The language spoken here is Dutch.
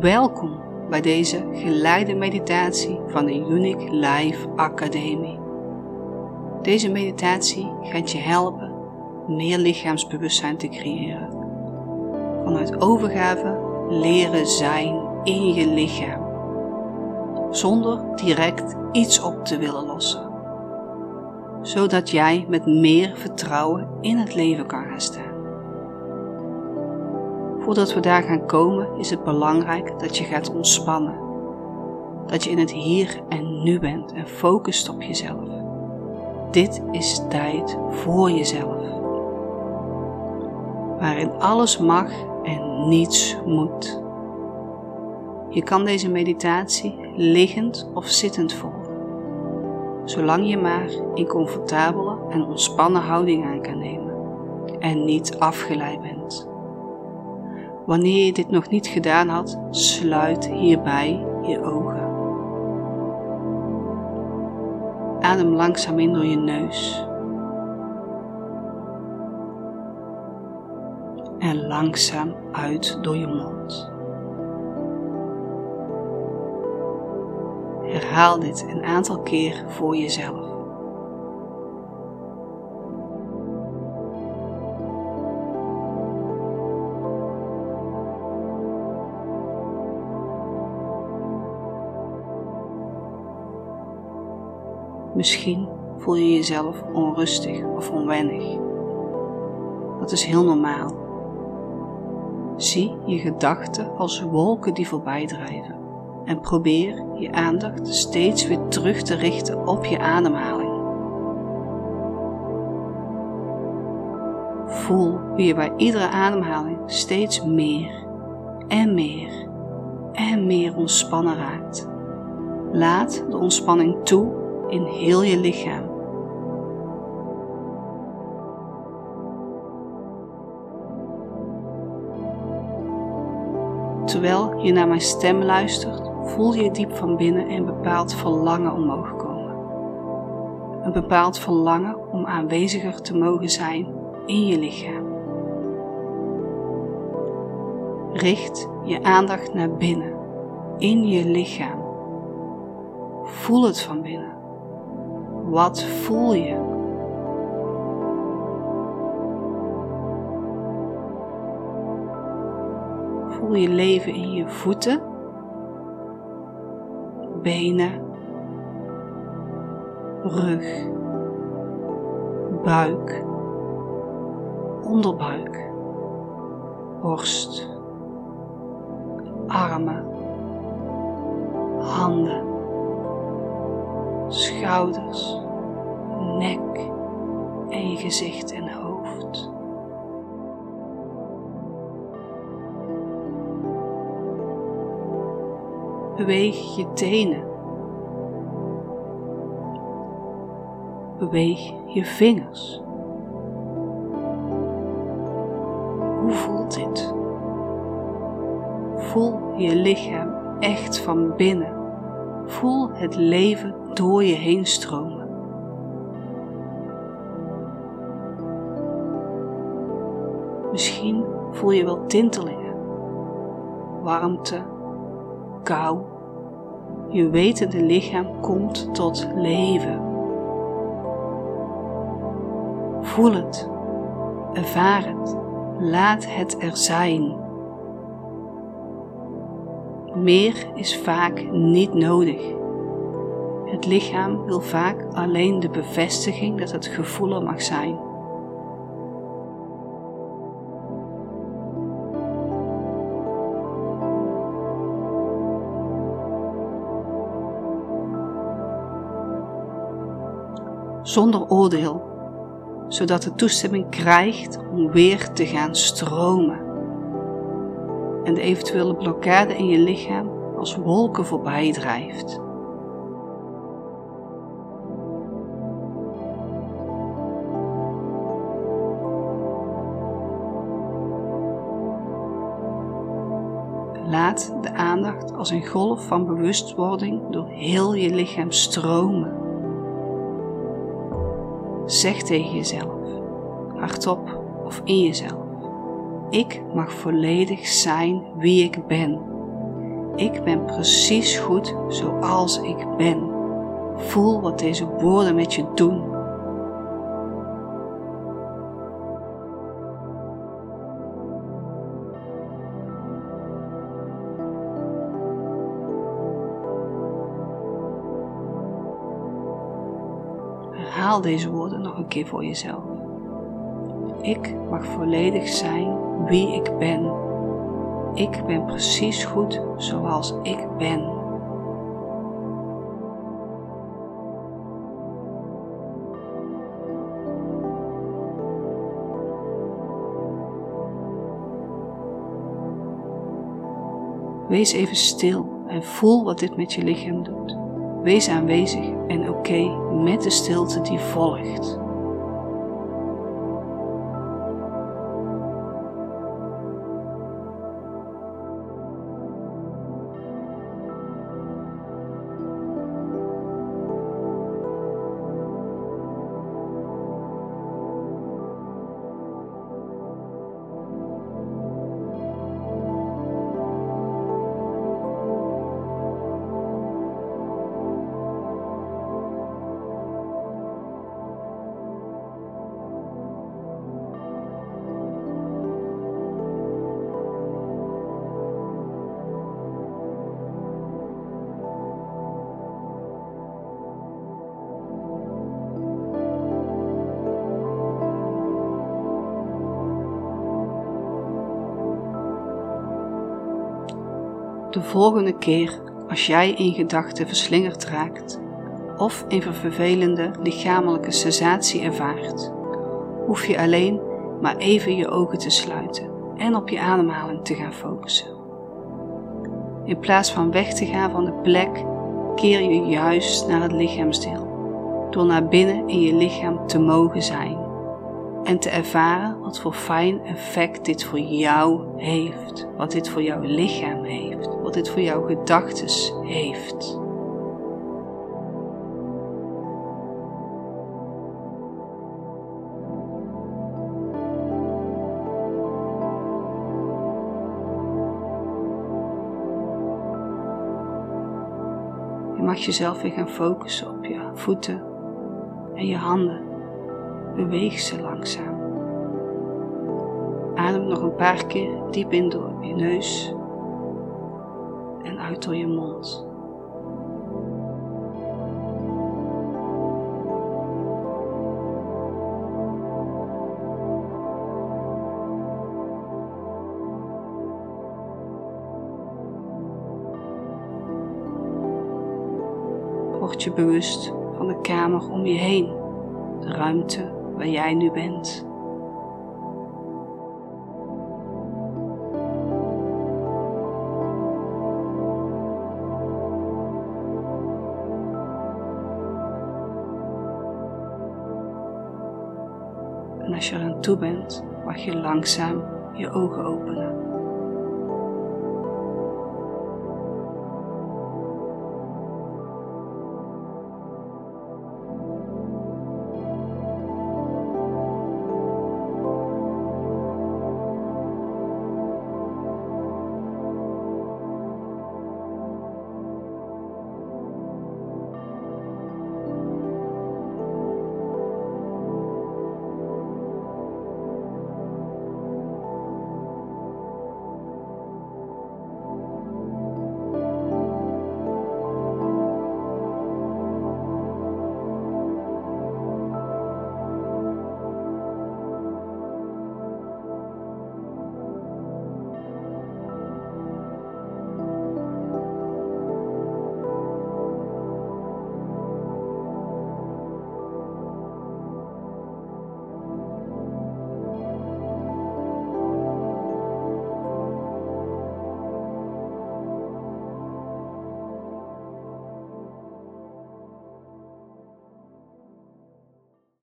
Welkom bij deze geleide meditatie van de Unique Life Academie. Deze meditatie gaat je helpen meer lichaamsbewustzijn te creëren. Vanuit overgave leren zijn in je lichaam, zonder direct iets op te willen lossen, zodat jij met meer vertrouwen in het leven kan gaan staan. Voordat we daar gaan komen is het belangrijk dat je gaat ontspannen. Dat je in het hier en nu bent en focust op jezelf. Dit is tijd voor jezelf. Waarin alles mag en niets moet. Je kan deze meditatie liggend of zittend volgen, zolang je maar in comfortabele en ontspannen houding aan kan nemen en niet afgeleid bent. Wanneer je dit nog niet gedaan had, sluit hierbij je ogen. Adem langzaam in door je neus. En langzaam uit door je mond. Herhaal dit een aantal keer voor jezelf. Misschien voel je jezelf onrustig of onwennig. Dat is heel normaal. Zie je gedachten als wolken die voorbij drijven en probeer je aandacht steeds weer terug te richten op je ademhaling. Voel hoe je bij iedere ademhaling steeds meer en meer en meer ontspannen raakt. Laat de ontspanning toe in heel je lichaam. Terwijl je naar mijn stem luistert, voel je diep van binnen een bepaald verlangen omhoog komen. Een bepaald verlangen om aanweziger te mogen zijn in je lichaam. Richt je aandacht naar binnen, in je lichaam. Voel het van binnen. Wat voel je? Voel je leven in je voeten, benen, rug, buik, onderbuik, borst, armen, handen schouders, nek en je gezicht en hoofd. Beweeg je tenen. Beweeg je vingers. Hoe voelt dit? Voel je lichaam echt van binnen. Voel het leven door je heen stromen. Misschien voel je wel tintelingen, warmte, kou. Je wetende lichaam komt tot leven. Voel het, ervaar het, laat het er zijn. Meer is vaak niet nodig. Het lichaam wil vaak alleen de bevestiging dat het gevoel er mag zijn. Zonder oordeel, zodat het toestemming krijgt om weer te gaan stromen en de eventuele blokkade in je lichaam als wolken voorbij drijft. Laat de aandacht als een golf van bewustwording door heel je lichaam stromen. Zeg tegen jezelf, hardop of in jezelf: Ik mag volledig zijn wie ik ben. Ik ben precies goed zoals ik ben. Voel wat deze woorden met je doen. Herhaal deze woorden nog een keer voor jezelf. Ik mag volledig zijn wie ik ben. Ik ben precies goed zoals ik ben. Wees even stil en voel wat dit met je lichaam doet. Wees aanwezig en oké met de stilte die volgt. De volgende keer als jij in gedachten verslingerd raakt of een vervelende lichamelijke sensatie ervaart, hoef je alleen maar even je ogen te sluiten en op je ademhaling te gaan focussen. In plaats van weg te gaan van de plek, keer je juist naar het lichaamsdeel, door naar binnen in je lichaam te mogen zijn en te ervaren wat voor fijn effect dit voor jou heeft, wat dit voor jouw lichaam heeft, wat dit voor jouw gedachten heeft. Je mag jezelf weer gaan focussen op je voeten en je handen beweeg ze langzaam. Adem nog een paar keer diep in door je neus en uit door je mond. Word je bewust van de kamer om je heen, de ruimte waar jij nu bent. En als je er aan toe bent, mag je langzaam je ogen openen.